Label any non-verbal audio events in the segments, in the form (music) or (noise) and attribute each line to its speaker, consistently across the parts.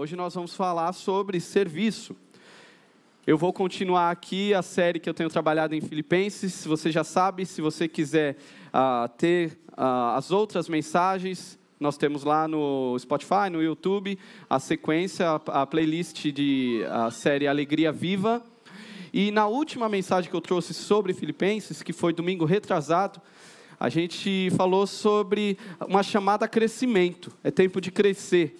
Speaker 1: Hoje nós vamos falar sobre serviço. Eu vou continuar aqui a série que eu tenho trabalhado em Filipenses. Se você já sabe, se você quiser uh, ter uh, as outras mensagens, nós temos lá no Spotify, no YouTube, a sequência, a, playlist de a série Alegria Viva. E na última mensagem que eu trouxe sobre Filipenses, que foi domingo retrasado, a gente falou sobre uma chamada crescimento. É tempo de crescer.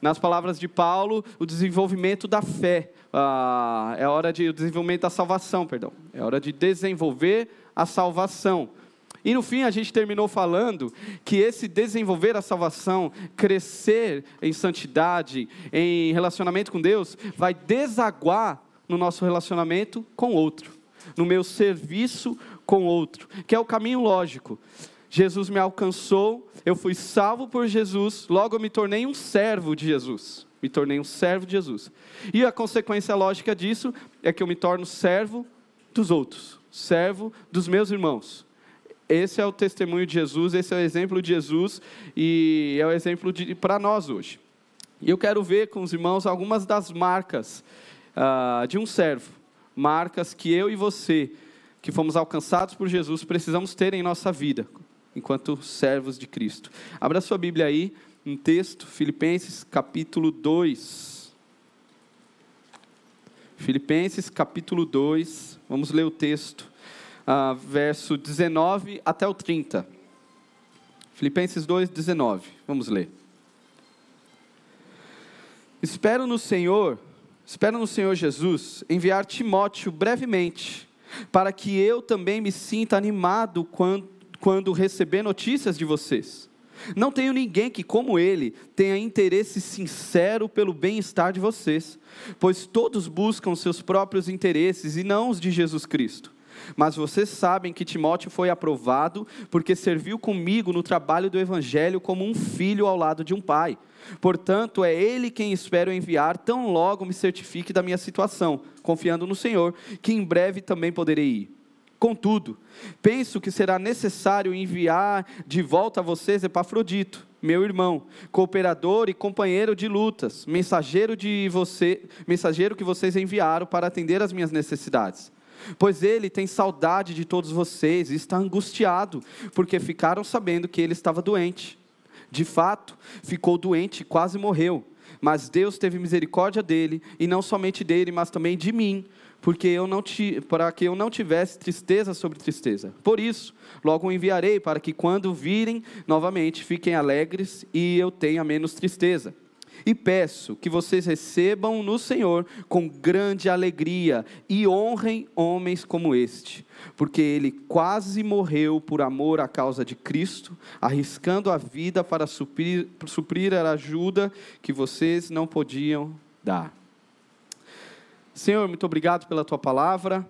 Speaker 1: Nas palavras de Paulo, o desenvolvimento da fé. Ah, é hora de o desenvolvimento da salvação, perdão. É hora de desenvolver a salvação. E no fim a gente terminou falando que esse desenvolver a salvação, crescer em santidade, em relacionamento com Deus, vai desaguar no nosso relacionamento com outro, no meu serviço com outro, que é o caminho lógico. Jesus me alcançou, eu fui salvo por Jesus, logo eu me tornei um servo de Jesus. Me tornei um servo de Jesus. E a consequência lógica disso é que eu me torno servo dos outros, servo dos meus irmãos. Esse é o testemunho de Jesus, esse é o exemplo de Jesus e é o exemplo para nós hoje. E eu quero ver com os irmãos algumas das marcas uh, de um servo, marcas que eu e você, que fomos alcançados por Jesus, precisamos ter em nossa vida, enquanto servos de Cristo. Abra sua Bíblia aí, um texto, Filipenses capítulo 2. Filipenses capítulo 2, vamos ler o texto uh, verso 19 até o 30. Filipenses 2, 19. Vamos ler. Espero no Senhor, espero no Senhor Jesus enviar Timóteo brevemente, para que eu também me sinta animado quando, quando receber notícias de vocês. Não tenho ninguém que, como ele, tenha interesse sincero pelo bem-estar de vocês, pois todos buscam seus próprios interesses e não os de Jesus Cristo. Mas vocês sabem que Timóteo foi aprovado porque serviu comigo no trabalho do evangelho como um filho ao lado de um pai. Portanto, é ele quem espero enviar, tão logo me certifique da minha situação, confiando no Senhor, que em breve também poderei ir. Contudo, penso que será necessário enviar de volta a vocês Epafrodito, meu irmão, cooperador e companheiro de lutas, mensageiro de você, mensageiro que vocês enviaram para atender às minhas necessidades pois ele tem saudade de todos vocês e está angustiado, porque ficaram sabendo que ele estava doente. De fato, ficou doente e quase morreu. Mas Deus teve misericórdia dele, e não somente dele, mas também de mim, porque eu não para que eu não tivesse tristeza sobre tristeza. Por isso, logo o enviarei para que quando virem novamente fiquem alegres e eu tenha menos tristeza. E peço que vocês recebam no Senhor com grande alegria e honrem homens como este, porque ele quase morreu por amor à causa de Cristo, arriscando a vida para suprir, suprir a ajuda que vocês não podiam dar. Senhor, muito obrigado pela tua palavra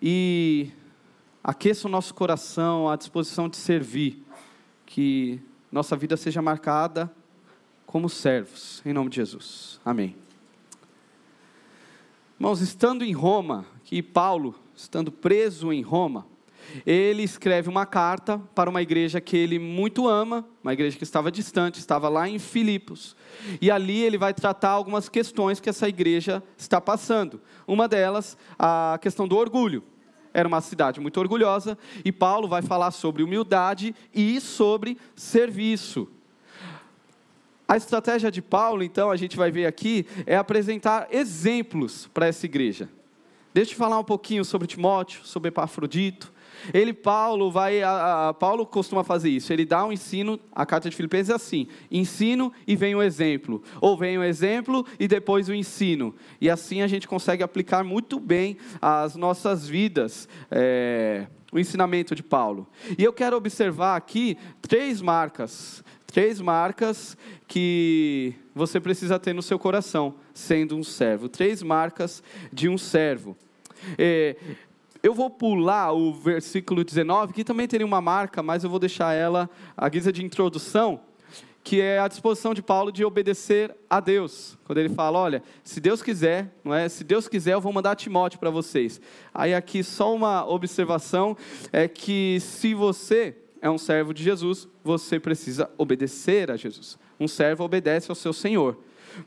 Speaker 1: e aqueça o nosso coração à disposição de servir, que nossa vida seja marcada como servos, em nome de Jesus. Amém. Irmãos, estando em Roma, que Paulo, estando preso em Roma, ele escreve uma carta para uma igreja que ele muito ama, uma igreja que estava distante, estava lá em Filipos. E ali ele vai tratar algumas questões que essa igreja está passando. Uma delas, a questão do orgulho. Era uma cidade muito orgulhosa, e Paulo vai falar sobre humildade e sobre serviço. A estratégia de Paulo, então, a gente vai ver aqui, é apresentar exemplos para essa igreja. Deixa eu falar um pouquinho sobre Timóteo, sobre Epafrodito. Ele, Paulo, vai, a, a, Paulo costuma fazer isso. Ele dá um ensino, a carta de Filipenses é assim: ensino e vem o exemplo, ou vem o exemplo e depois o ensino. E assim a gente consegue aplicar muito bem as nossas vidas. É, o ensinamento de Paulo. E eu quero observar aqui três marcas Três marcas que você precisa ter no seu coração, sendo um servo. Três marcas de um servo. É, eu vou pular o versículo 19, que também teria uma marca, mas eu vou deixar ela à guisa de introdução, que é a disposição de Paulo de obedecer a Deus. Quando ele fala, olha, se Deus quiser, não é? Se Deus quiser, eu vou mandar Timóteo para vocês. Aí aqui só uma observação é que se você é um servo de Jesus, você precisa obedecer a Jesus. Um servo obedece ao seu Senhor.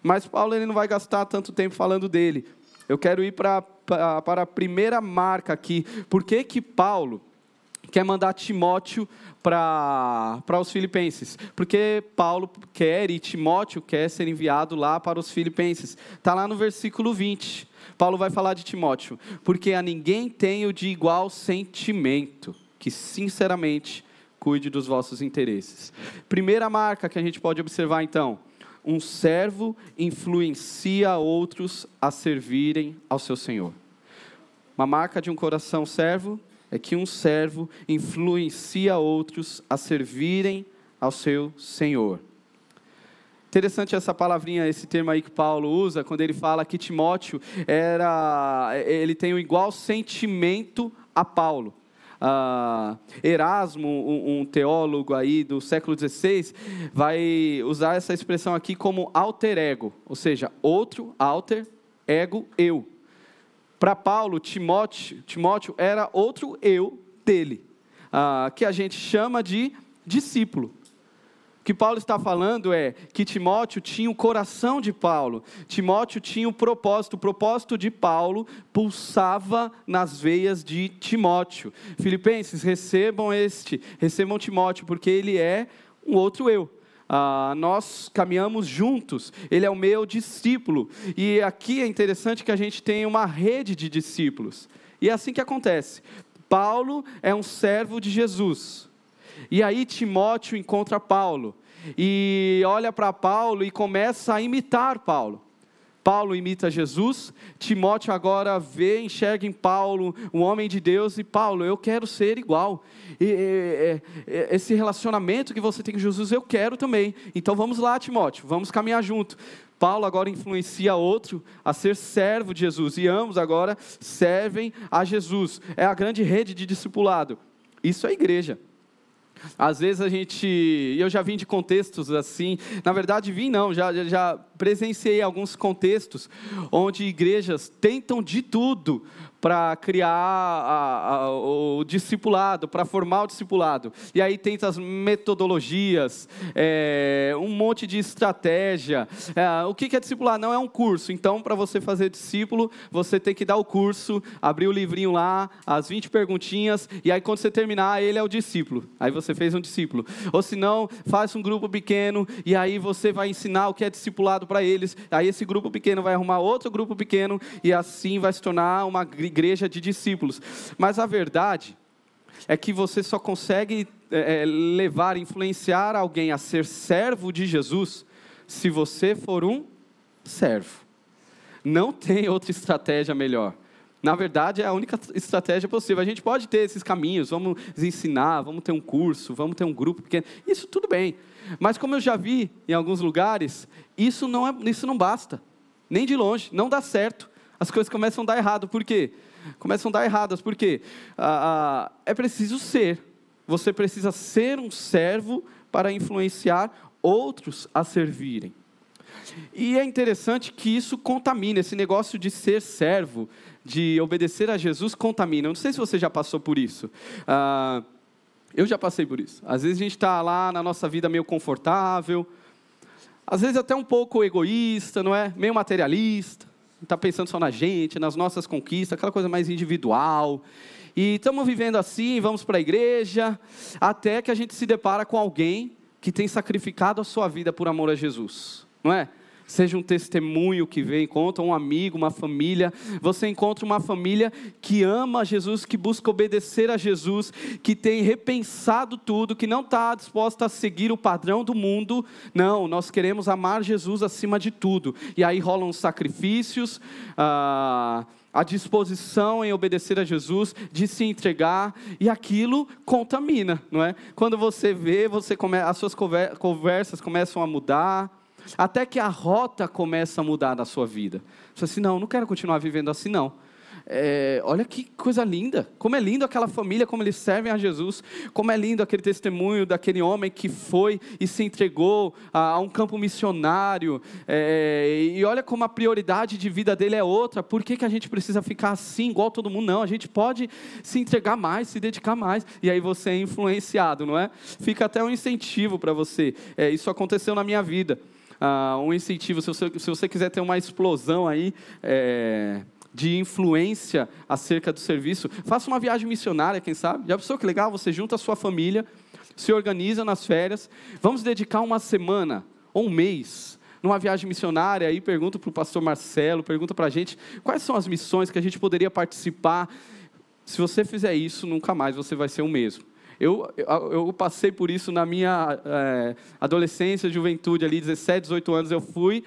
Speaker 1: Mas Paulo ele não vai gastar tanto tempo falando dele. Eu quero ir para, para a primeira marca aqui. Por que, que Paulo quer mandar Timóteo para os filipenses? Porque Paulo quer e Timóteo quer ser enviado lá para os filipenses. Está lá no versículo 20. Paulo vai falar de Timóteo. Porque a ninguém tenho de igual sentimento, que sinceramente cuide dos vossos interesses. Primeira marca que a gente pode observar então: um servo influencia outros a servirem ao seu senhor. Uma marca de um coração servo é que um servo influencia outros a servirem ao seu senhor. Interessante essa palavrinha, esse termo aí que Paulo usa, quando ele fala que Timóteo era, ele tem um igual sentimento a Paulo. Uh, Erasmo, um, um, teólogo aí do século XVI, vai usar essa expressão aqui como alter ego, ou seja, outro, alter, ego, eu. Para Paulo, Timóteo, Timóteo era outro eu dele, uh, que a gente chama de discípulo. Que Paulo está falando é que Timóteo tinha o coração de Paulo, Timóteo tinha o propósito, o propósito de Paulo pulsava nas veias de Timóteo. Filipenses, recebam este, recebam Timóteo, porque ele é um outro eu. Ah, nós caminhamos juntos, ele é o meu discípulo. E aqui é interessante que a gente tem uma rede de discípulos. E é assim que acontece. Paulo é um servo de Jesus. E aí Timóteo encontra Paulo e olha para Paulo e começa a imitar Paulo. Paulo imita Jesus, Timóteo agora vê, enxerga em Paulo um homem de Deus e Paulo, eu quero ser igual. E, e, e, esse relacionamento que você tem com Jesus, eu quero também. Então vamos lá, Timóteo, vamos caminhar junto. Paulo agora influencia outro a ser servo de Jesus e ambos agora servem a Jesus. É a grande rede de discipulado. Isso é igreja. Às vezes a gente, eu já vim de contextos assim, na verdade vim não, já, já presenciei alguns contextos onde igrejas tentam de tudo para criar a, a, o discipulado, para formar o discipulado. E aí tenta as metodologias, é, um monte de estratégia. É, o que é discipular? Não é um curso. Então, para você fazer discípulo, você tem que dar o curso, abrir o livrinho lá, as 20 perguntinhas, e aí quando você terminar, ele é o discípulo. Aí você fez um discípulo. Ou se não, faz um grupo pequeno, e aí você vai ensinar o que é discipulado para eles. Aí esse grupo pequeno vai arrumar outro grupo pequeno, e assim vai se tornar uma igreja de discípulos. Mas a verdade é que você só consegue é, é, levar, influenciar alguém a ser servo de Jesus se você for um servo. Não tem outra estratégia melhor. Na verdade, é a única estratégia possível. A gente pode ter esses caminhos, vamos ensinar, vamos ter um curso, vamos ter um grupo pequeno. Isso tudo bem. Mas como eu já vi em alguns lugares, isso não, é, isso não basta. Nem de longe, não dá certo. As coisas começam a dar errado. Por quê? começam a dar erradas, porque ah, ah, é preciso ser, você precisa ser um servo para influenciar outros a servirem. E é interessante que isso contamina, esse negócio de ser servo, de obedecer a Jesus, contamina. Eu não sei se você já passou por isso. Ah, eu já passei por isso. Às vezes a gente está lá na nossa vida meio confortável, às vezes até um pouco egoísta, não é? Meio materialista está pensando só na gente, nas nossas conquistas, aquela coisa mais individual. E estamos vivendo assim, vamos para a igreja, até que a gente se depara com alguém que tem sacrificado a sua vida por amor a Jesus, não é? Seja um testemunho que vem, encontra um amigo, uma família. Você encontra uma família que ama Jesus, que busca obedecer a Jesus, que tem repensado tudo, que não está disposta a seguir o padrão do mundo. Não, nós queremos amar Jesus acima de tudo. E aí rolam sacrifícios. Ah, a disposição em obedecer a Jesus, de se entregar, e aquilo contamina, não é? Quando você vê, você come, as suas conversas começam a mudar, até que a rota começa a mudar na sua vida. Você assim, não, não quero continuar vivendo assim, não. É, olha que coisa linda, como é lindo aquela família, como eles servem a Jesus, como é lindo aquele testemunho daquele homem que foi e se entregou a, a um campo missionário, é, e olha como a prioridade de vida dele é outra, por que, que a gente precisa ficar assim, igual todo mundo? Não, a gente pode se entregar mais, se dedicar mais, e aí você é influenciado, não é? Fica até um incentivo para você, é, isso aconteceu na minha vida. Uh, um incentivo, se você, se você, quiser ter uma explosão aí. É, de influência acerca do serviço, faça uma viagem missionária, quem sabe? Já pensou que legal? Você junta a sua família, se organiza nas férias, vamos dedicar uma semana ou um mês numa viagem missionária, aí pergunta para o pastor Marcelo, pergunta para a gente quais são as missões que a gente poderia participar. Se você fizer isso, nunca mais você vai ser o mesmo. Eu, eu, passei por isso na minha é, adolescência, juventude, ali, 17, 18 anos, eu fui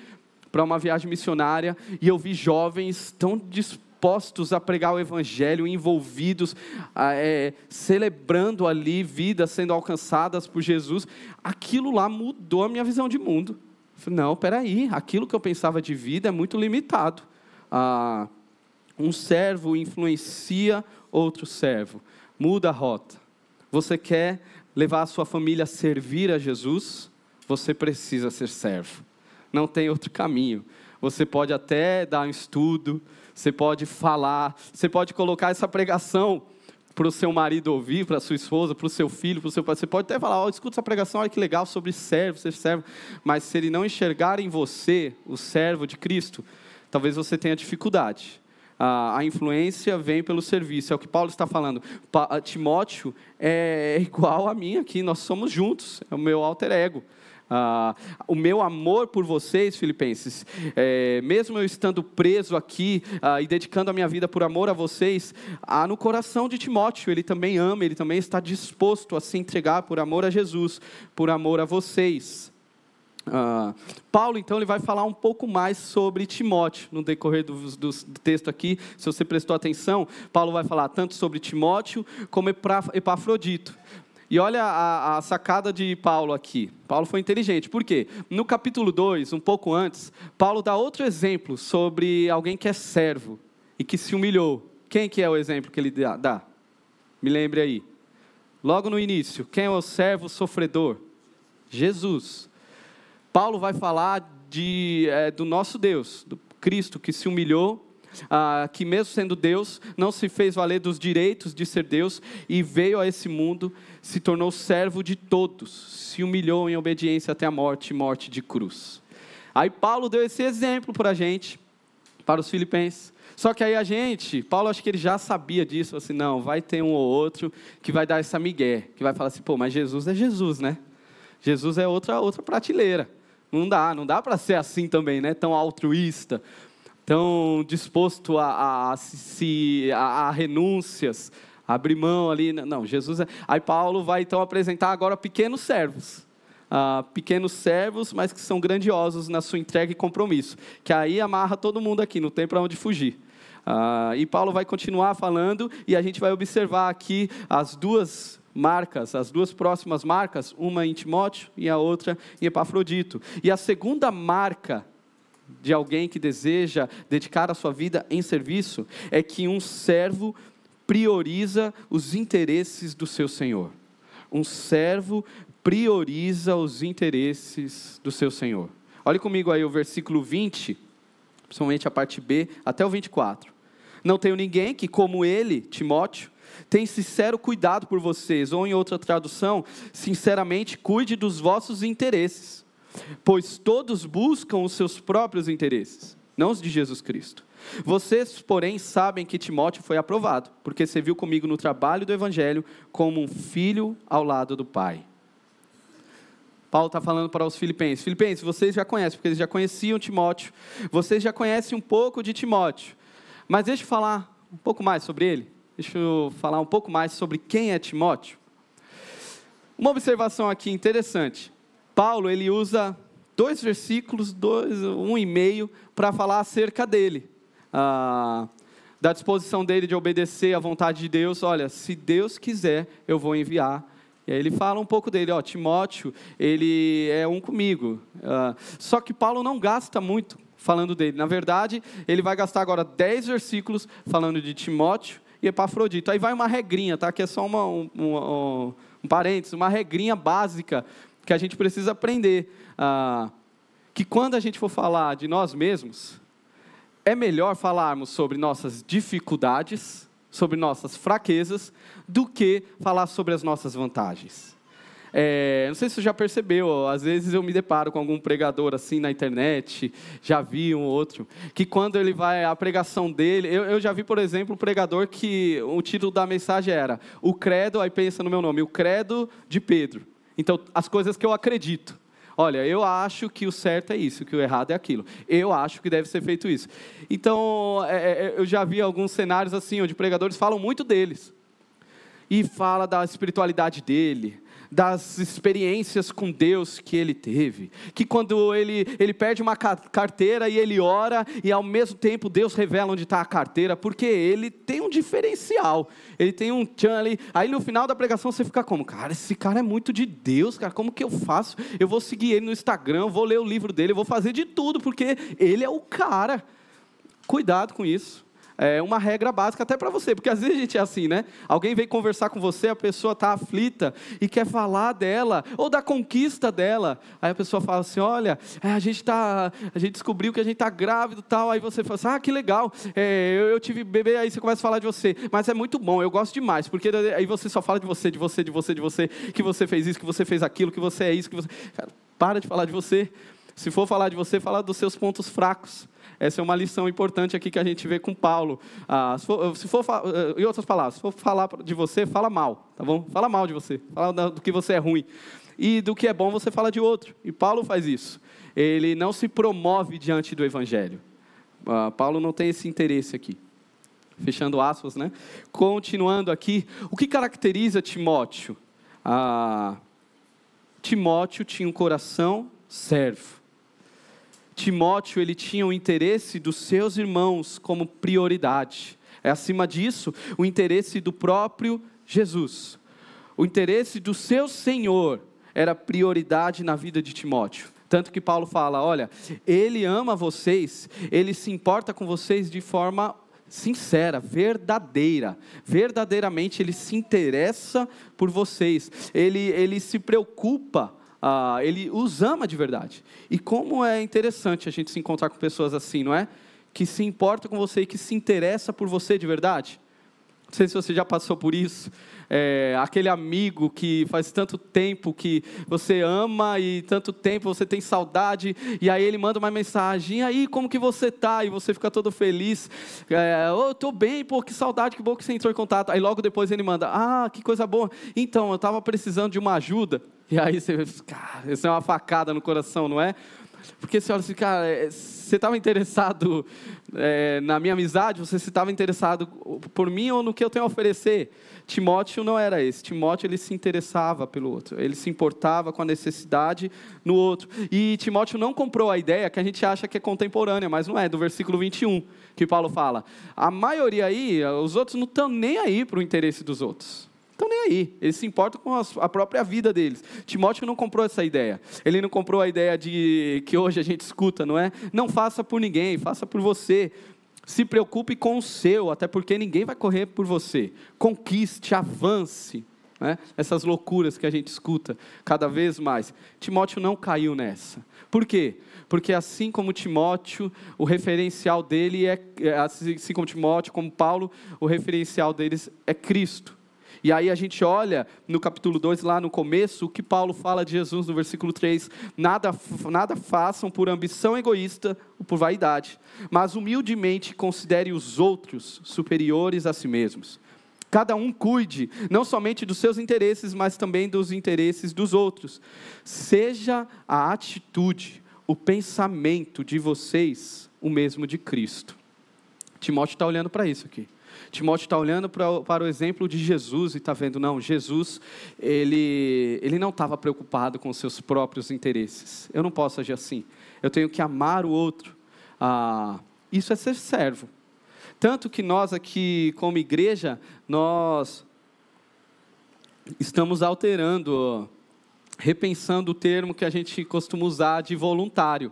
Speaker 1: para uma viagem missionária e eu vi jovens tão dispostos a pregar o evangelho, envolvidos, é, celebrando ali vidas sendo alcançadas por Jesus. Aquilo lá mudou a minha visão de mundo. não, peraí, aquilo que eu pensava de vida é muito limitado. Ah, um servo influencia outro servo, muda a rota. Você quer levar a sua família a servir a Jesus? Você precisa ser servo. Não tem outro caminho. Você pode até dar um estudo, você pode falar, você pode colocar essa pregação para o seu marido ouvir, para a sua esposa, para o seu filho, para o seu pai. Você pode até falar, oh, escuta essa pregação, olha que legal, sobre servo, ser servo. Mas se ele não enxergar em você o servo de Cristo, talvez você tenha dificuldade a, a influência vem pelo serviço, é o que Paulo está falando. Pa, Timóteo é igual a mim aqui, nós somos juntos, é o meu alter ego. Uh, o meu amor por vocês, filipenses, é, mesmo eu estando preso aqui uh, e dedicando a minha vida por amor a vocês, há no coração de Timóteo, ele também ama, ele também está disposto a se entregar por amor a Jesus, por amor a vocês. Uh, Paulo, então, ele vai falar um pouco mais sobre Timóteo no decorrer do, do, do, texto aqui. Se você prestou atenção, Paulo vai falar tanto sobre Timóteo como Epafrodito. E olha a, a, sacada de Paulo aqui. Paulo foi inteligente. Por quê? No capítulo 2, um pouco antes, Paulo dá outro exemplo sobre alguém que é servo e que se humilhou. Quem que é o exemplo que ele dá? Me lembre aí. Logo no início, quem é o servo sofredor? Jesus. Paulo vai falar de, é, do nosso Deus, do Cristo que se humilhou, ah, que mesmo sendo Deus, não se fez valer dos direitos de ser Deus e veio a esse mundo, se tornou servo de todos, se humilhou em obediência até a morte morte de cruz. Aí Paulo deu esse exemplo para a gente, para os filipenses. Só que aí a gente, Paulo acho que ele já sabia disso, assim, não, vai ter um ou outro que vai dar essa migué, que vai falar assim, pô, mas Jesus é Jesus, né? Jesus é outra outra prateleira. Não dá, não dá para ser assim também, né? Tão altruísta, tão disposto a, a, se, a, a renúncias, abrir mão ali. Não, Jesus é. Aí Paulo vai então apresentar agora pequenos servos. Uh, pequenos servos, mas que são grandiosos na sua entrega e compromisso. Que aí amarra todo mundo aqui, não tem para onde fugir. Uh, e Paulo vai continuar falando, e a gente vai observar aqui as duas marcas, as duas próximas marcas, uma em Timóteo e a outra em Epafrodito. E a segunda marca de alguém que deseja dedicar a sua vida em serviço é que um servo prioriza os interesses do seu senhor. Um servo prioriza os interesses do seu senhor. Olhe comigo aí o versículo 20, principalmente a parte B, até o 24. Não tenho ninguém que, como ele, Timóteo, tem sincero cuidado por vocês, ou em outra tradução, sinceramente cuide dos vossos interesses, pois todos buscam os seus próprios interesses, não os de Jesus Cristo. Vocês, porém, sabem que Timóteo foi aprovado, porque serviu comigo no trabalho do Evangelho como um filho ao lado do Pai. Paulo está falando para os filipenses. Filipenses, vocês já conhecem, porque eles já conheciam Timóteo. Vocês já conhecem um pouco de Timóteo. Mas deixa eu falar um pouco mais sobre ele. Deixa eu falar um pouco mais sobre quem é Timóteo. Uma observação aqui interessante. Paulo ele usa dois versículos, dois, um e meio, para falar acerca dele, ah, da disposição dele de obedecer à vontade de Deus. Olha, se Deus quiser, eu vou enviar. E aí ele fala um pouco dele, ó, Timóteo, ele é um comigo. Ah, só que Paulo não gasta muito falando dele. Na verdade, ele vai gastar agora dez versículos falando de Timóteo e Epafrodito. Aí vai uma regrinha, tá? Que é só uma, um, um, um parênteses, uma regrinha básica que a gente precisa aprender. Ah, que quando a gente for falar de nós mesmos, é melhor falarmos sobre nossas dificuldades, sobre nossas fraquezas, do que falar sobre as nossas vantagens. É, não sei se você já percebeu, às vezes eu me deparo com algum pregador assim na internet, já vi um outro, que quando ele vai, a pregação dele, eu, eu já vi, por exemplo, um pregador que o título da mensagem era O Credo, aí pensa no meu nome, O Credo de Pedro. Então, as coisas que eu acredito. Olha, eu acho que o certo é isso, que o errado é aquilo. Eu acho que deve ser feito isso. Então, é, é, eu já vi alguns cenários assim, onde pregadores falam muito deles. E fala da espiritualidade dele, das experiências com Deus que ele teve. Que quando ele, ele perde uma carteira e ele ora, e ao mesmo tempo Deus revela onde está a carteira, porque ele tem um diferencial. Ele tem um tchan ali. Aí no final da pregação você fica como? Cara, esse cara é muito de Deus, cara. Como que eu faço? Eu vou seguir ele no Instagram, vou ler o livro dele, vou fazer de tudo, porque ele é o cara. Cuidado com isso é uma regra básica até para você, porque às vezes a gente é assim, né? Alguém vem conversar com você, a pessoa está aflita e quer falar dela ou da conquista dela. Aí a pessoa fala assim: Olha, é, a gente tá, a gente descobriu que a gente está grávido, tal. Aí você fala assim: Ah, que legal, é, eu, eu, tive bebê. Aí você começa a falar de você, mas é muito bom, eu gosto demais, porque aí você só fala de você, de você, de você, de você, que você fez isso, que você fez aquilo, que você é isso, que você. Cara, para de falar de você. Se for falar de você, fala dos seus pontos fracos. Essa é uma lição importante aqui que a gente vê com Paulo. Ah, se for, se for eh, em outras palavras, se for falar de você, fala mal, tá bom? Fala mal de você, fala do que você é ruim. E do que é bom você fala de outro. E Paulo faz isso. Ele não se promove diante do evangelho. Ah, Paulo não tem esse interesse aqui. Fechando aspas, né? Continuando aqui, o que caracteriza Timóteo? Ah, Timóteo tinha um coração servo. Timóteo ele tinha o interesse dos seus irmãos como prioridade. É acima disso o interesse do próprio Jesus. O interesse do seu Senhor era prioridade na vida de Timóteo. Tanto que Paulo fala: olha, ele ama vocês, ele se importa com vocês de forma sincera, verdadeira. Verdadeiramente ele se interessa por vocês, ele, ele se preocupa ah, ele os ama de verdade. E como é interessante a gente se encontrar com pessoas assim, não é? Que se importam com você e que se interessa por você de verdade. Não sei se você já passou por isso. É, aquele amigo que faz tanto tempo que você ama e tanto tempo você tem saudade, e aí ele manda uma mensagem, e aí como que você tá? E você fica todo feliz. É, oh, eu tô bem, pô, que saudade, que bom que você entrou em contato. Aí logo depois ele manda, ah, que coisa boa. Então, eu estava precisando de uma ajuda. E aí você, cara, isso é uma facada no coração, não é? Porque você olha assim, cara, é, você estava interessado é, na minha amizade, você estava interessado por mim ou no que eu tenho a oferecer? Timóteo não era esse. Timóteo ele se interessava pelo outro, ele se importava com a necessidade no outro. E Timóteo não comprou a ideia que a gente acha que é contemporânea, mas não é, do versículo 21, que Paulo fala. A maioria aí, os outros não estão nem aí para o interesse dos outros estão nem aí. Eles se importam com a própria vida deles. Timóteo não comprou essa ideia. Ele não comprou a ideia de que hoje a gente escuta, não é? Não faça por ninguém, faça por você. Se preocupe com o seu, até porque ninguém vai correr por você. Conquiste, avance. Né? Essas loucuras que a gente escuta cada vez mais. Timóteo não caiu nessa. Por quê? Porque assim como Timóteo, o referencial dele é, é assim como Timóteo, como Paulo, o referencial deles é Cristo. E aí a gente olha no capítulo 2, lá no começo, o que Paulo fala de Jesus no versículo 3: nada, nada façam por ambição egoísta ou por vaidade, mas humildemente considere os outros superiores a si mesmos. Cada um cuide não somente dos seus interesses, mas também dos interesses dos outros. Seja a atitude, o pensamento de vocês o mesmo de Cristo. Timóteo está olhando para isso aqui. Timóteo está olhando para, para o exemplo de Jesus e está vendo, não, Jesus, ele, ele não estava preocupado com seus próprios interesses. Eu não posso agir assim. Eu tenho que amar o outro. Ah, isso é ser servo. Tanto que nós aqui, como igreja, nós estamos alterando, repensando o termo que a gente costuma usar de voluntário.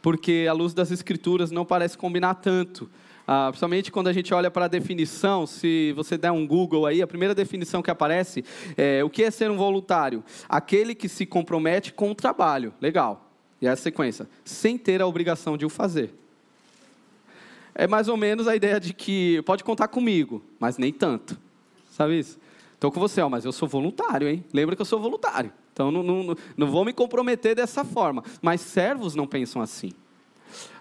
Speaker 1: Porque a luz das escrituras não parece combinar tanto. Ah, principalmente quando a gente olha para a definição, se você der um Google aí, a primeira definição que aparece é o que é ser um voluntário? Aquele que se compromete com o trabalho. Legal. E essa sequência, sem ter a obrigação de o fazer. É mais ou menos a ideia de que pode contar comigo, mas nem tanto. Sabe isso? Estou com você, ó, mas eu sou voluntário, hein? Lembra que eu sou voluntário. Então não, não, não vou me comprometer dessa forma. Mas servos não pensam assim.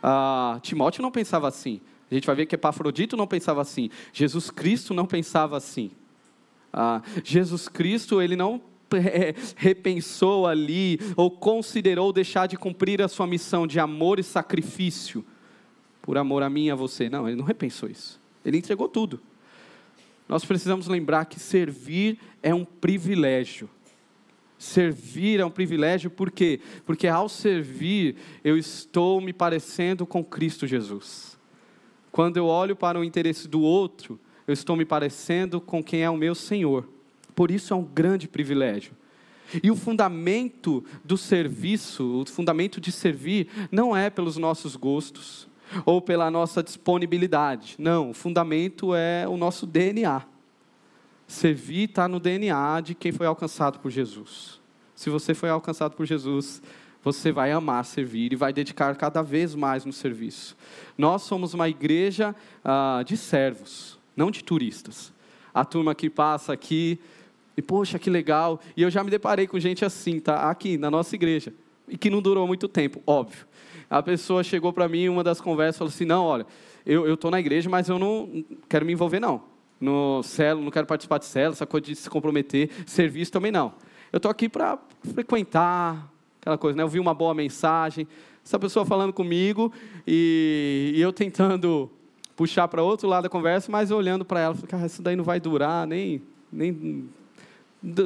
Speaker 1: Ah, Timóteo não pensava assim. A gente vai ver que Epafrodito não pensava assim. Jesus Cristo não pensava assim. Ah, Jesus Cristo, ele não (laughs) repensou ali ou considerou deixar de cumprir a sua missão de amor e sacrifício por amor a mim e a você. Não, ele não repensou isso. Ele entregou tudo. Nós precisamos lembrar que servir é um privilégio. Servir é um privilégio por quê? Porque ao servir, eu estou me parecendo com Cristo Jesus. Quando eu olho para o interesse do outro, eu estou me parecendo com quem é o meu Senhor. Por isso é um grande privilégio. E o fundamento do serviço, o fundamento de servir, não é pelos nossos gostos ou pela nossa disponibilidade. Não, o fundamento é o nosso DNA. Servir está no DNA de quem foi alcançado por Jesus. Se você foi alcançado por Jesus, você vai amar servir e vai dedicar cada vez mais no serviço. Nós somos uma igreja ah, de servos, não de turistas. A turma que passa aqui e, poxa, que legal. E eu já me deparei com gente assim, tá? Aqui na nossa igreja. E que não durou muito tempo, óbvio. A pessoa chegou para mim em uma das conversas e falou assim: Não, olha, eu estou na igreja, mas eu não quero me envolver, não no celo, não quero participar de celo, essa coisa de se comprometer, serviço também não. Eu estou aqui para frequentar, aquela coisa, né? Eu vi uma boa mensagem, essa pessoa falando comigo e, e eu tentando puxar para outro lado da conversa, mas olhando para ela, falei, cara, isso daí não vai durar nem, nem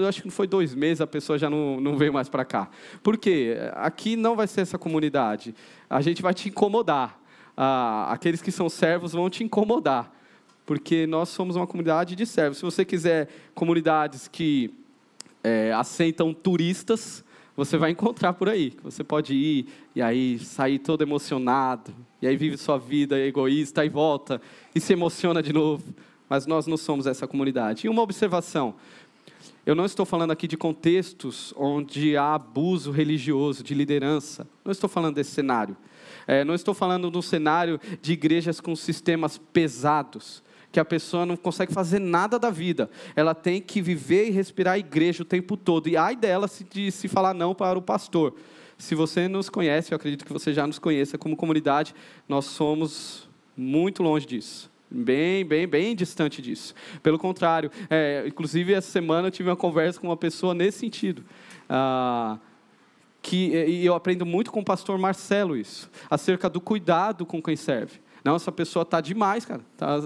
Speaker 1: acho que não foi dois meses, a pessoa já não, não veio mais para cá. Por quê? Aqui não vai ser essa comunidade. A gente vai te incomodar. Ah, aqueles que são servos vão te incomodar porque nós somos uma comunidade de servos. Se você quiser comunidades que é, aceitam turistas, você vai encontrar por aí. Você pode ir e aí sair todo emocionado, e aí vive sua vida egoísta e volta e se emociona de novo. Mas nós não somos essa comunidade. E uma observação: eu não estou falando aqui de contextos onde há abuso religioso, de liderança. Não estou falando desse cenário. É, não estou falando de um cenário de igrejas com sistemas pesados que a pessoa não consegue fazer nada da vida. Ela tem que viver e respirar a igreja o tempo todo. E ai dela se, de se falar não para o pastor. Se você nos conhece, eu acredito que você já nos conheça como comunidade, nós somos muito longe disso. Bem, bem, bem distante disso. Pelo contrário, é, inclusive essa semana eu tive uma conversa com uma pessoa nesse sentido. Ah, que, e eu aprendo muito com o pastor Marcelo isso, acerca do cuidado com quem serve. Não, essa pessoa está demais, cara. Tá,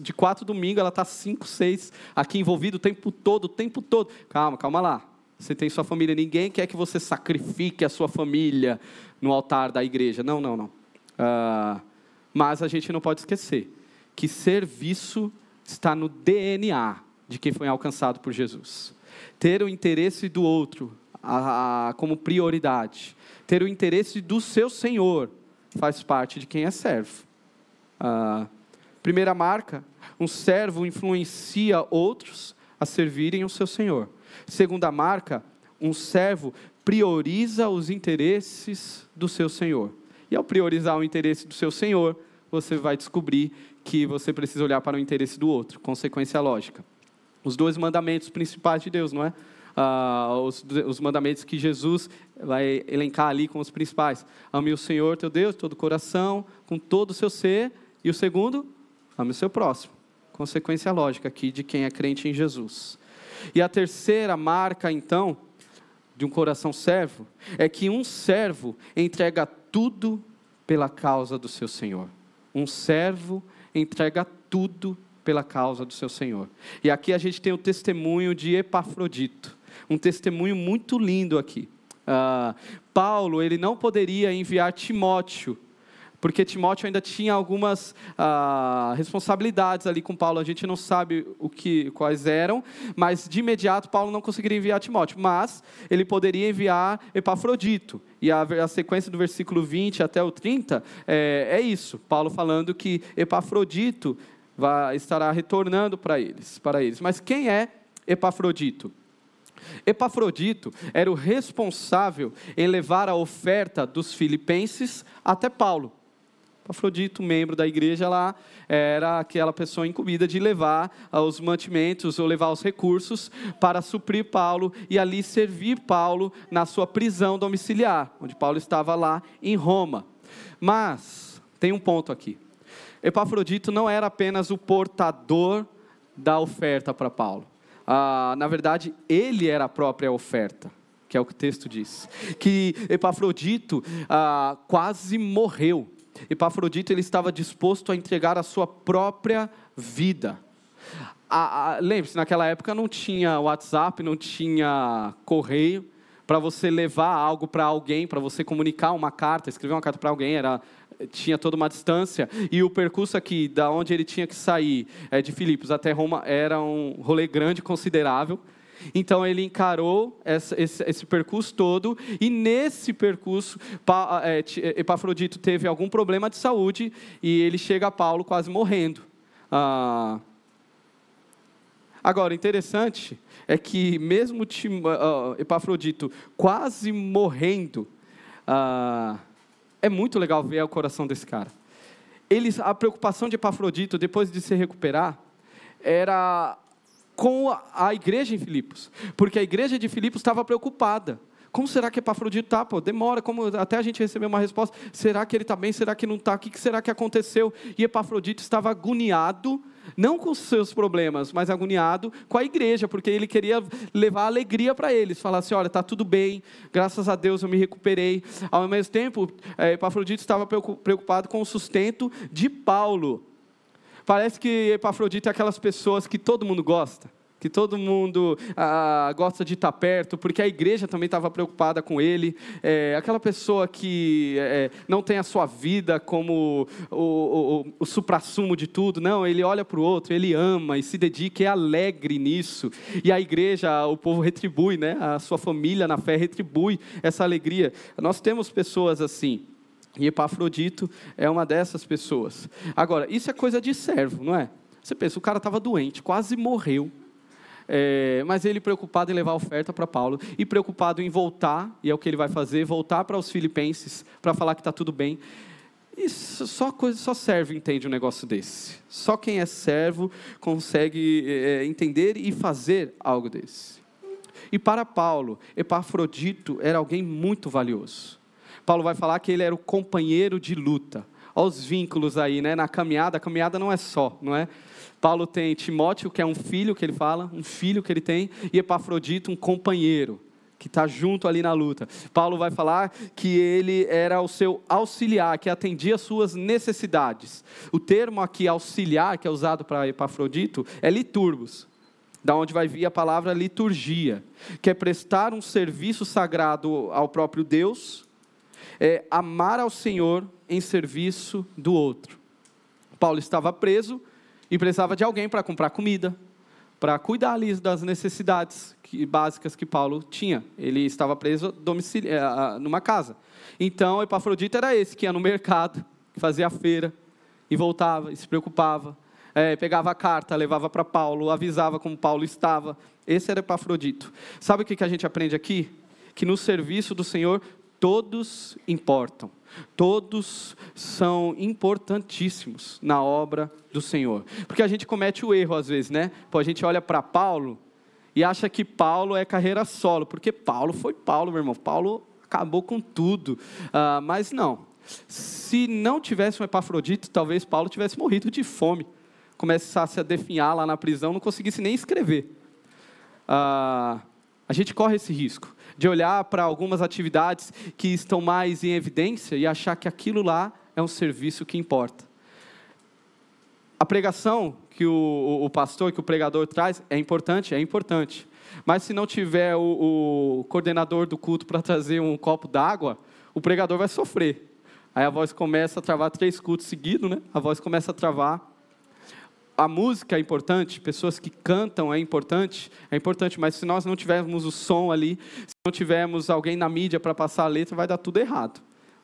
Speaker 1: de quatro domingos, ela está cinco, seis, aqui envolvida o tempo todo, o tempo todo. Calma, calma lá. Você tem sua família. Ninguém quer que você sacrifique a sua família no altar da igreja. Não, não, não. Uh, mas a gente não pode esquecer que serviço está no DNA de quem foi alcançado por Jesus. Ter o interesse do outro a, a, como prioridade, ter o interesse do seu Senhor, faz parte de quem é servo. A primeira marca, um servo influencia outros a servirem o seu senhor. Segunda marca, um servo prioriza os interesses do seu senhor. E ao priorizar o interesse do seu senhor, você vai descobrir que você precisa olhar para o interesse do outro, consequência lógica. Os dois mandamentos principais de Deus, não é? Ah, os, os, mandamentos que Jesus vai elencar ali com os principais. Ame o Senhor teu Deus, todo o coração, com todo o seu ser e o segundo, ame o seu próximo. Consequência lógica aqui de quem é crente em Jesus. E a terceira marca, então, de um coração servo, é que um servo entrega tudo pela causa do seu Senhor. Um servo entrega tudo pela causa do seu Senhor. E aqui a gente tem o testemunho de Epafrodito, um testemunho muito lindo aqui. Uh, Paulo, ele não poderia enviar Timóteo porque Timóteo ainda tinha algumas ah, responsabilidades ali com Paulo. A gente não sabe o que, quais eram, mas de imediato Paulo não conseguiria enviar Timóteo. Mas ele poderia enviar Epafrodito. E a, a sequência do versículo 20 até o 30 é, é isso. Paulo falando que Epafrodito vai, estará retornando para eles, para eles. Mas quem é Epafrodito? Epafrodito era o responsável em levar a oferta dos filipenses até Paulo Epafrodito, membro da igreja lá, era aquela pessoa incumbida de levar os mantimentos ou levar os recursos para suprir Paulo e ali servir Paulo na sua prisão domiciliar, onde Paulo estava lá em Roma. Mas tem um ponto aqui. Epafrodito não era apenas o portador da oferta para Paulo. Ah, na verdade, ele era a própria oferta, que é o que o texto diz. Que Epafrodito ah, quase morreu. Epafrodito ele estava disposto a entregar a sua própria vida. Lembre-se, naquela época não tinha WhatsApp, não tinha correio para você levar algo para alguém, para você comunicar uma carta, escrever uma carta para alguém, era tinha toda uma distância e o percurso aqui, da onde ele tinha que sair é, de Filipos até Roma, era um rolê grande, considerável. Então ele encarou esse, esse, percurso todo, e nesse percurso, pa, é, Epafrodito teve algum problema de saúde, e ele chega a Paulo quase morrendo. Ah, agora, interessante é que, mesmo uh, Epafrodito quase morrendo, ah, é muito legal ver o coração desse cara. Eles, a preocupação de Epafrodito, depois de se recuperar, era com a, igreja em Filipos, porque a igreja de Filipos estava preocupada. Como será que Epafrodito está? Pô, demora, como até a gente receber uma resposta. Será que ele está bem? Será que não está? O que será que aconteceu? E Epafrodito estava agoniado não com os seus problemas, mas agoniado com a igreja, porque ele queria levar alegria para eles, falar assim: olha, está tudo bem, graças a Deus eu me recuperei. Ao mesmo tempo, é, Epafrodito estava preocupado com o sustento de Paulo. Parece que Epafrodito é aquelas pessoas que todo mundo gosta que todo mundo ah, gosta de estar perto, porque a igreja também estava preocupada com ele. É, aquela pessoa que é, não tem a sua vida como o, o, o, o suprassumo de tudo, não, ele olha para o outro, ele ama e se dedica, é alegre nisso. E a igreja, o povo retribui, né? a sua família na fé retribui essa alegria. Nós temos pessoas assim. E Epafrodito é uma dessas pessoas. Agora, isso é coisa de servo, não é? Você pensa, o cara estava doente, quase morreu é, mas ele preocupado em levar a oferta para Paulo e preocupado em voltar, e é o que ele vai fazer, voltar para os filipenses para falar que está tudo bem. Isso só coisa só servo entende um negócio desse. Só quem é servo consegue é, entender e fazer algo desse. E para Paulo, Epafrodito era alguém muito valioso. Paulo vai falar que ele era o companheiro de luta. Olha os vínculos aí, né? Na caminhada, a caminhada não é só, não é? Paulo tem Timóteo, que é um filho que ele fala, um filho que ele tem, e Epafrodito, um companheiro que está junto ali na luta. Paulo vai falar que ele era o seu auxiliar, que atendia as suas necessidades. O termo aqui auxiliar, que é usado para Epafrodito, é liturgos, da onde vai vir a palavra liturgia, que é prestar um serviço sagrado ao próprio Deus, é amar ao Senhor em serviço do outro. Paulo estava preso, e precisava de alguém para comprar comida, para cuidar ali das necessidades que, básicas que Paulo tinha. Ele estava preso eh, numa casa. Então, Epafrodito era esse que ia no mercado, fazia a feira e voltava e se preocupava. É, pegava a carta, levava para Paulo, avisava como Paulo estava. Esse era Epafrodito. Sabe o que a gente aprende aqui? Que no serviço do Senhor todos importam. Todos são importantíssimos na obra do Senhor. Porque a gente comete o erro às vezes, né? Pô, a gente olha para Paulo e acha que Paulo é carreira solo, porque Paulo foi Paulo, meu irmão. Paulo acabou com tudo. Uh, mas não. Se não tivesse um Epafrodito, talvez Paulo tivesse morrido de fome. Começasse a definhar lá na prisão, não conseguisse nem escrever. Uh, a gente corre esse risco de olhar para algumas atividades que estão mais em evidência e achar que aquilo lá é um serviço que importa. A pregação que o, o pastor, que o pregador traz, é importante, é importante. Mas se não tiver o, o coordenador do culto para trazer um copo d'água, o pregador vai sofrer. Aí a voz começa a travar três cultos seguidos, né? A voz começa a travar a música é importante, pessoas que cantam é importante, é importante, mas se nós não tivermos o som ali, se não tivermos alguém na mídia para passar a letra, vai dar tudo errado.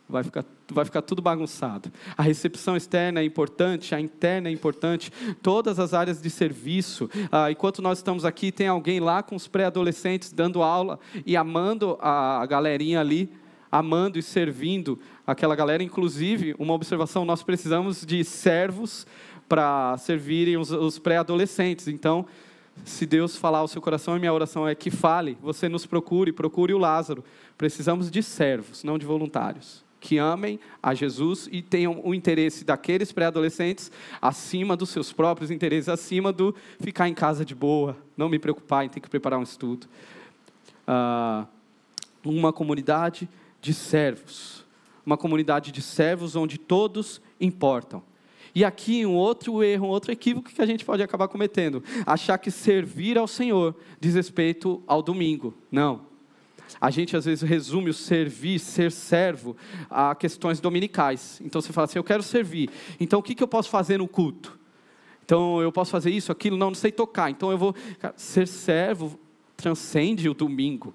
Speaker 1: Vai ficar, vai ficar tudo bagunçado. A recepção externa é importante, a interna é importante, todas as áreas de serviço. Ah, enquanto nós estamos aqui, tem alguém lá com os pré-adolescentes dando aula e amando a galerinha ali amando e servindo aquela galera. Inclusive, uma observação: nós precisamos de servos para servirem os, os pré-adolescentes. Então, se Deus falar ao seu coração, e minha oração é que fale, você nos procure, procure o Lázaro. Precisamos de servos, não de voluntários. Que amem a Jesus e tenham o interesse daqueles pré-adolescentes acima dos seus próprios interesses, acima do ficar em casa de boa, não me preocupar em ter que preparar um estudo. Ah, uma comunidade de servos. Uma comunidade de servos onde todos importam. E aqui um outro erro, um outro equívoco que a gente pode acabar cometendo: achar que servir ao Senhor diz respeito ao domingo. Não. A gente às vezes resume o servir, ser servo, a questões dominicais. Então você fala assim: eu quero servir. Então o que, que eu posso fazer no culto? Então eu posso fazer isso, aquilo, não, não sei tocar. Então eu vou. ser servo transcende o domingo.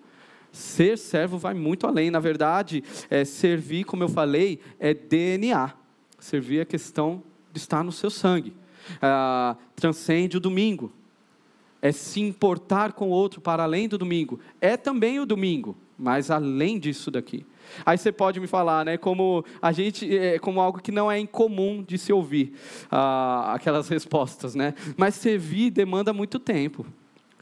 Speaker 1: Ser servo vai muito além. Na verdade, é, servir, como eu falei, é DNA. Servir é questão estar no seu sangue. Ah, transcende o domingo. É se importar com o outro para além do domingo. É também o domingo, mas além disso daqui. Aí você pode me falar, né, como a gente, é, como algo que não é incomum de se ouvir, ah, aquelas respostas, né? Mas servir demanda muito tempo.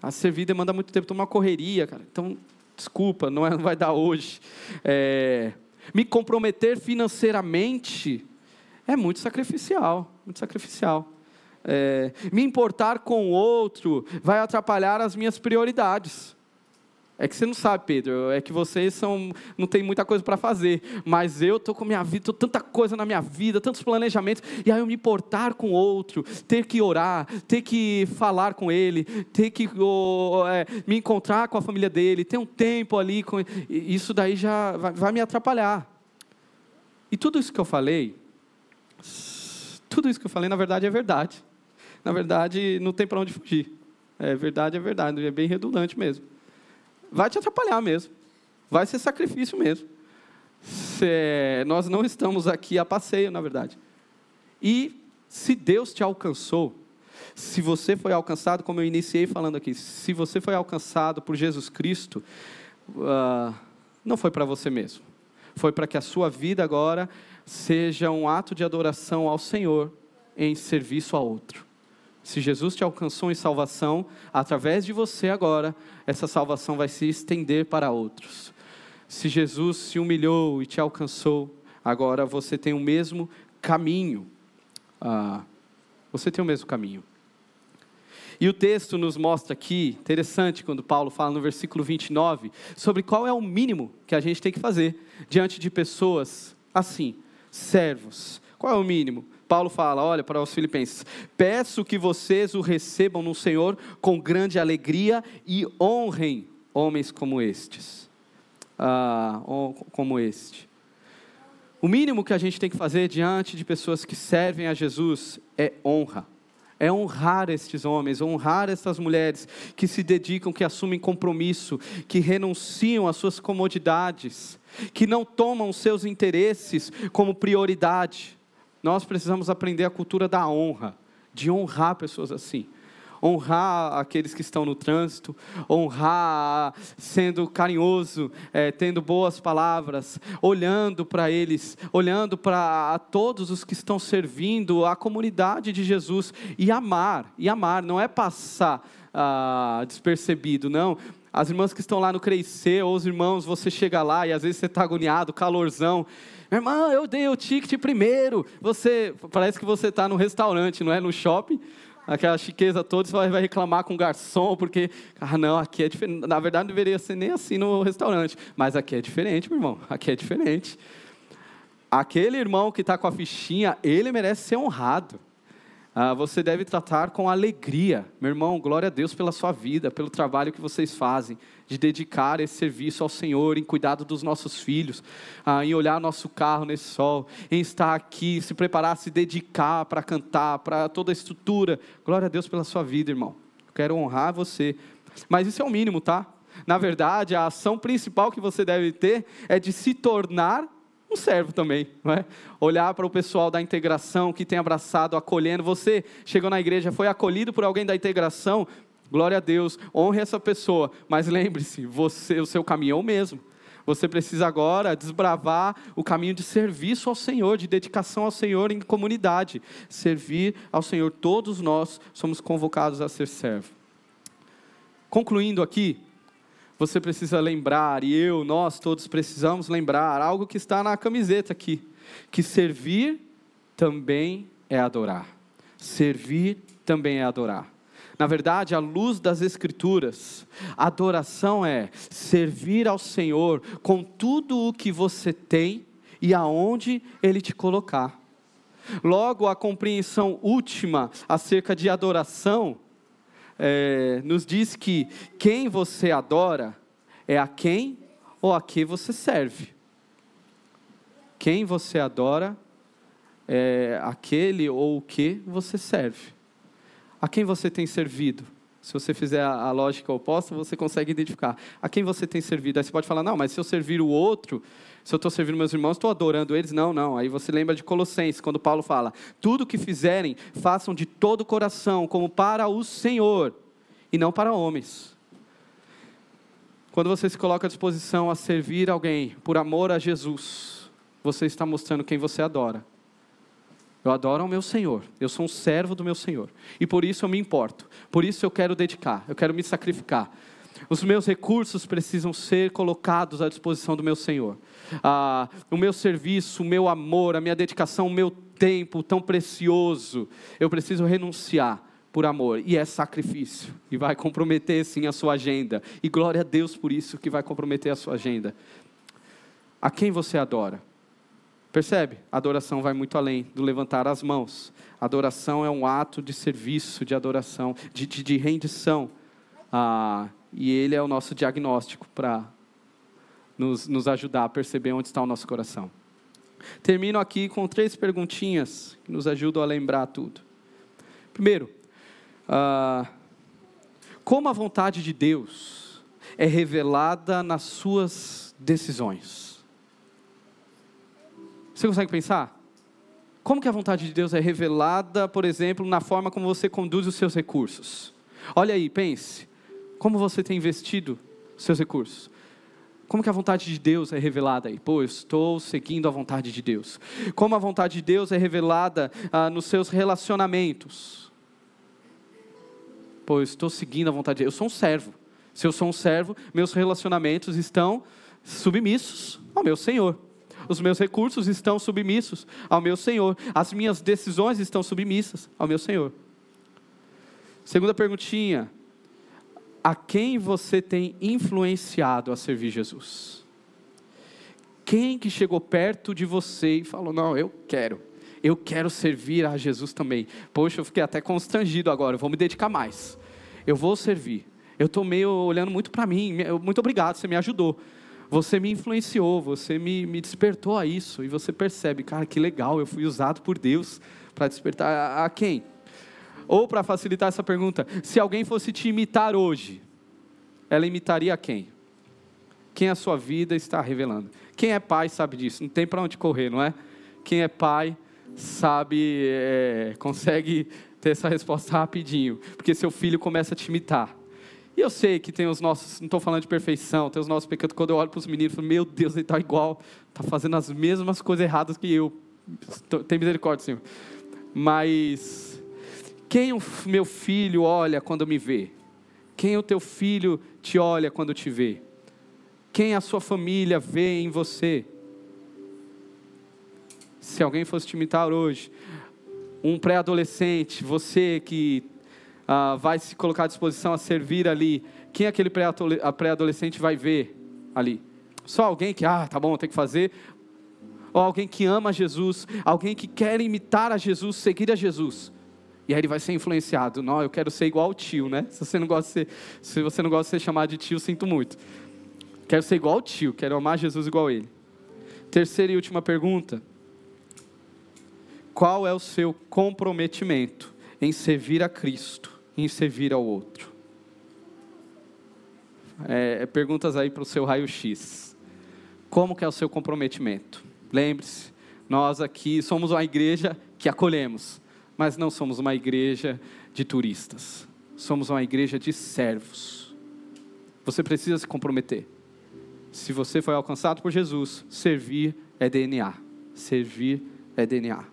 Speaker 1: A servir demanda muito tempo, uma correria, cara. Então, desculpa, não, é, não vai dar hoje. É, me comprometer financeiramente é muito sacrificial, muito sacrificial. É, me importar com o outro vai atrapalhar as minhas prioridades. É que você não sabe, Pedro, é que vocês são, não tem muita coisa para fazer, mas eu estou com minha vida, tô tanta coisa na minha vida, tantos planejamentos, e aí eu me importar com outro, ter que orar, ter que falar com ele, ter que oh, é, me encontrar com a família dele, ter um tempo ali, com, isso daí já vai, vai me atrapalhar. E tudo isso que eu falei, tudo isso que eu falei, na verdade, é verdade. Na verdade, não tem para onde fugir. É verdade, é verdade, é bem redundante mesmo vai te atrapalhar mesmo. Vai ser sacrifício mesmo. Nós não estamos aqui a passeio, na verdade. E se Deus te alcançou, se você foi alcançado, como eu iniciei falando aqui, se você foi alcançado por Jesus Cristo, uh, não foi para você mesmo. Foi para que a sua vida agora seja um ato de adoração ao Senhor em serviço a outro. Se Jesus te alcançou em salvação, através de você agora, essa salvação vai se estender para outros. Se Jesus se humilhou e te alcançou, agora você tem o mesmo caminho. Ah, você tem o mesmo caminho. E o texto nos mostra aqui, interessante, quando Paulo fala no versículo 29, sobre qual é o mínimo que a gente tem que fazer diante de pessoas assim, servos. Qual é o mínimo? Paulo fala, olha para os filipenses: peço que vocês o recebam no Senhor com grande alegria e honrem homens como estes. Ah, como este. O mínimo que a gente tem que fazer diante de pessoas que servem a Jesus é honra. É honrar estes homens, honrar essas mulheres que se dedicam, que assumem compromisso, que renunciam às suas comodidades, que não tomam seus interesses como prioridade nós precisamos aprender a cultura da honra, de honrar pessoas assim. Honrar aqueles que estão no trânsito, honrar sendo carinhoso, é, tendo boas palavras, olhando para eles, olhando para todos os que estão servindo a comunidade de Jesus e amar, e amar, não é passar ah, despercebido, não, as irmãs que estão lá no Crescer, ou os irmãos, você chega lá e às vezes você está agoniado, calorzão, Irmã, eu dei o ticket primeiro. Você parece que você está no restaurante, não é? No shopping, aquela chiqueza toda, você vai reclamar com o garçom, porque, ah, não, aqui é diferente. Na verdade, não deveria ser nem assim no restaurante. Mas aqui é diferente, meu irmão. Aqui é diferente. Aquele irmão que está com a fichinha, ele merece ser honrado. Ah, você deve tratar com alegria. Meu irmão, glória a Deus pela sua vida, pelo trabalho que vocês fazem, de dedicar esse serviço ao Senhor, em cuidado dos nossos filhos, ah, em olhar nosso carro nesse sol, em estar aqui, se preparar, se dedicar para cantar, para toda a estrutura. Glória a Deus pela sua vida, irmão. quero honrar você. Mas isso é o mínimo, tá? Na verdade, a ação principal que você deve ter é de se tornar um servo também, não é? Olhar para o pessoal da integração que tem abraçado, acolhendo. Você chegou na igreja, foi acolhido por alguém da integração, glória a Deus, honre essa pessoa, mas lembre-se, você, o seu caminho é o mesmo. Você precisa agora desbravar o caminho de serviço ao Senhor, de dedicação ao Senhor em comunidade. Servir ao Senhor. Todos nós somos convocados a ser servo. Concluindo aqui, você precisa lembrar, e eu, nós todos precisamos lembrar, algo que está na camiseta aqui: que servir também é adorar. Servir também é adorar. Na verdade, à luz das Escrituras, adoração é servir ao Senhor com tudo o que você tem e aonde Ele te colocar. Logo, a compreensão última acerca de adoração é, nos diz que quem você adora é a quem ou a que você serve. Quem você adora é aquele ou o que você serve. A quem você tem servido? Se você fizer a, lógica oposta, você consegue identificar. A quem você tem servido? Aí você pode falar, não, mas se eu servir o outro, se eu estou servindo meus irmãos, estou adorando eles. Não, não. Aí você lembra de Colossenses, quando Paulo fala: tudo que fizerem, façam de todo o coração, como para o Senhor, e não para homens. Quando você se coloca à disposição a servir alguém por amor a Jesus, você está mostrando quem você adora. Eu adoro ao meu Senhor. Eu sou um servo do meu Senhor. E por isso eu me importo. Por isso eu quero dedicar. Eu quero me sacrificar. Os meus recursos precisam ser colocados à disposição do meu Senhor. Ah, o meu serviço, o meu amor, a minha dedicação, o meu tempo tão precioso, eu preciso renunciar por amor. E é sacrifício. E vai comprometer sim a sua agenda. E glória a Deus por isso que vai comprometer a sua agenda. A quem você adora? Percebe? A adoração vai muito além do levantar as mãos. A adoração é um ato de serviço, de adoração, de, de, de rendição. Ah, e ele é o nosso diagnóstico para nos, nos ajudar a perceber onde está o nosso coração. Termino aqui com três perguntinhas que nos ajudam a lembrar tudo. Primeiro, ah, como a vontade de Deus é revelada nas suas decisões? Você consegue pensar? Como que a vontade de Deus é revelada, por exemplo, na forma como você conduz os seus recursos? Olha aí, pense. Como você tem investido seus recursos? Como que a vontade de Deus é revelada aí? Pô, eu estou seguindo a vontade de Deus. Como a vontade de Deus é revelada ah, nos seus relacionamentos? Pô, eu estou seguindo a vontade de Deus. Eu sou um servo. Se eu sou um servo, meus relacionamentos estão submissos ao meu Senhor os meus recursos estão submissos ao meu Senhor, as minhas decisões estão submissas ao meu Senhor. Segunda perguntinha: a quem você tem influenciado a servir Jesus? Quem que chegou perto de você e falou: Não, eu quero, eu quero servir a Jesus também. Poxa, eu fiquei até constrangido agora, eu vou me dedicar mais, eu vou servir. Eu estou meio olhando muito para mim, muito obrigado, você me ajudou você me influenciou, você me, me despertou a isso, e você percebe, cara, que legal, eu fui usado por Deus para despertar a, a quem? Ou para facilitar essa pergunta, se alguém fosse te imitar hoje, ela imitaria quem? Quem a sua vida está revelando? Quem é pai sabe disso, não tem para onde correr, não é? Quem é pai sabe, é, consegue ter essa resposta rapidinho, porque seu filho começa a te imitar. E eu sei que tem os nossos, não estou falando de perfeição, tem os nossos pecados. Quando eu olho para os meninos, eu falo, meu Deus, ele está igual, está fazendo as mesmas coisas erradas que eu. Tem misericórdia, Senhor. Mas quem o meu filho olha quando me vê? Quem o teu filho te olha quando te vê? Quem a sua família vê em você? Se alguém fosse te imitar hoje, um pré-adolescente, você que ah, vai se colocar à disposição a servir ali, quem aquele pré-adolescente vai ver ali? Só alguém que, ah, tá bom, tem que fazer. Ou alguém que ama Jesus, alguém que quer imitar a Jesus, seguir a Jesus. E aí ele vai ser influenciado. Não, eu quero ser igual ao tio, né? Se você não gosta de ser, se você não gosta de ser chamado de tio, sinto muito. Quero ser igual ao tio, quero amar Jesus igual a ele. Terceira e última pergunta. Qual é o seu comprometimento em servir a Cristo? em servir ao outro? É, é perguntas aí para o seu raio-x. Como que é o seu comprometimento? Lembre-se, nós aqui somos uma igreja que acolhemos, mas não somos uma igreja de turistas. Somos uma igreja de servos. Você precisa se comprometer. Se você foi alcançado por Jesus, servir é DNA. Servir é DNA.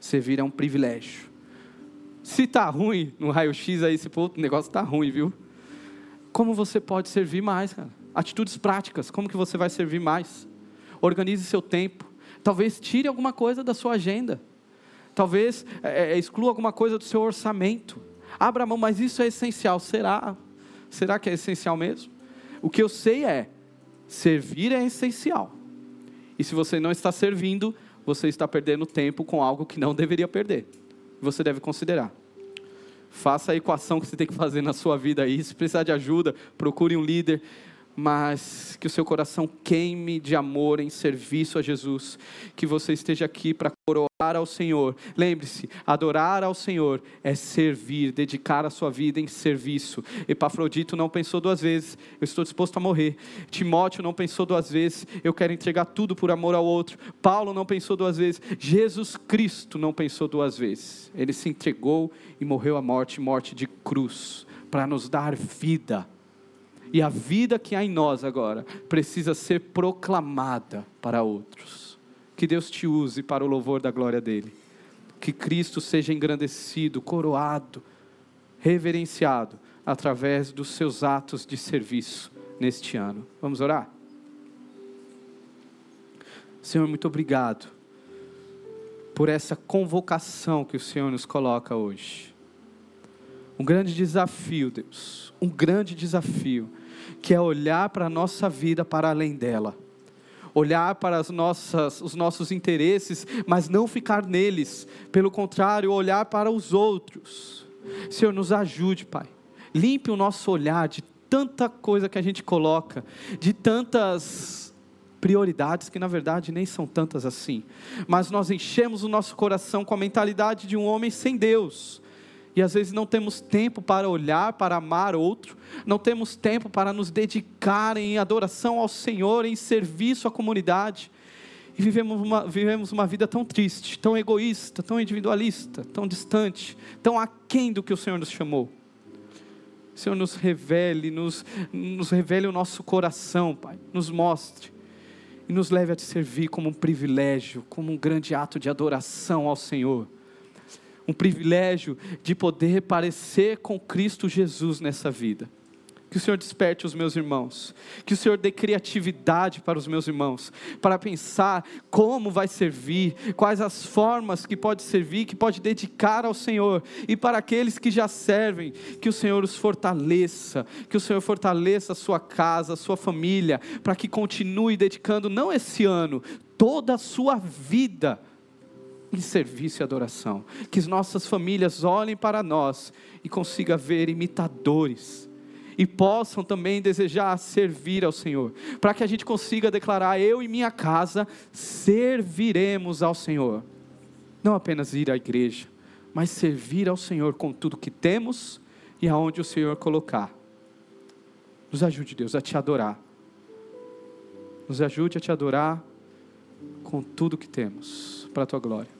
Speaker 1: Servir é um privilégio. Se está ruim no raio-x aí, esse negócio está ruim, viu? Como você pode servir mais, cara? Atitudes práticas, como que você vai servir mais? Organize seu tempo. Talvez tire alguma coisa da sua agenda. Talvez é, é, exclua alguma coisa do seu orçamento. Abra mão, mas isso é essencial. Será? Será que é essencial mesmo? O que eu sei é, servir é essencial. E se você não está servindo, você está perdendo tempo com algo que não deveria perder. Você deve considerar. Faça a equação que você tem que fazer na sua vida aí. Se precisar de ajuda, procure um líder mas que o seu coração queime de amor em serviço a Jesus, que você esteja aqui para coroar ao Senhor. Lembre-se, adorar ao Senhor é servir, dedicar a sua vida em serviço. Epafrodito não pensou duas vezes, eu estou disposto a morrer. Timóteo não pensou duas vezes, eu quero entregar tudo por amor ao outro. Paulo não pensou duas vezes, Jesus Cristo não pensou duas vezes. Ele se entregou e morreu a morte, morte de cruz, para nos dar vida e a vida que há em nós agora precisa ser proclamada para outros. Que Deus te use para o louvor da glória dele. Que Cristo seja engrandecido, coroado, reverenciado através dos seus atos de serviço neste ano. Vamos orar? Senhor, muito obrigado por essa convocação que o Senhor nos coloca hoje. Um grande desafio, Deus, um grande desafio que é olhar para a nossa vida para além dela. Olhar para as nossas, os nossos interesses, mas não ficar neles. Pelo contrário, olhar para os outros. Senhor, nos ajude, Pai. Limpe o nosso olhar de tanta coisa que a gente coloca, de tantas prioridades que na verdade nem são tantas assim. Mas nós enchemos o nosso coração com a mentalidade de um homem sem Deus e às vezes não temos tempo para olhar, para amar outro, não temos tempo para nos dedicar em adoração ao Senhor, em serviço à comunidade. E vivemos uma, vivemos uma vida tão triste, tão egoísta, tão individualista, tão distante, tão aquém do que o Senhor nos chamou. Senhor, nos revele, nos, nos revele o nosso coração, Pai, nos mostre e nos leve a te servir como um privilégio, como um grande ato de adoração ao Senhor um privilégio de poder parecer com Cristo Jesus nessa vida. Que o Senhor desperte os meus irmãos, que o Senhor dê criatividade para os meus irmãos, para pensar como vai servir, quais as formas que pode servir, que pode dedicar ao Senhor, e para aqueles que já servem, que o Senhor os fortaleça, que o Senhor fortaleça a sua casa, a sua família, para que continue dedicando, não esse ano, toda a sua vida em serviço e adoração. Que as nossas famílias olhem para nós e consigam ver imitadores e possam também desejar servir ao Senhor, para que a gente consiga declarar: eu e minha casa serviremos ao Senhor. Não apenas ir à igreja, mas servir ao Senhor com tudo que temos e aonde o Senhor colocar. Nos ajude, Deus, a te adorar. Nos ajude a te adorar com tudo que temos, para a tua glória.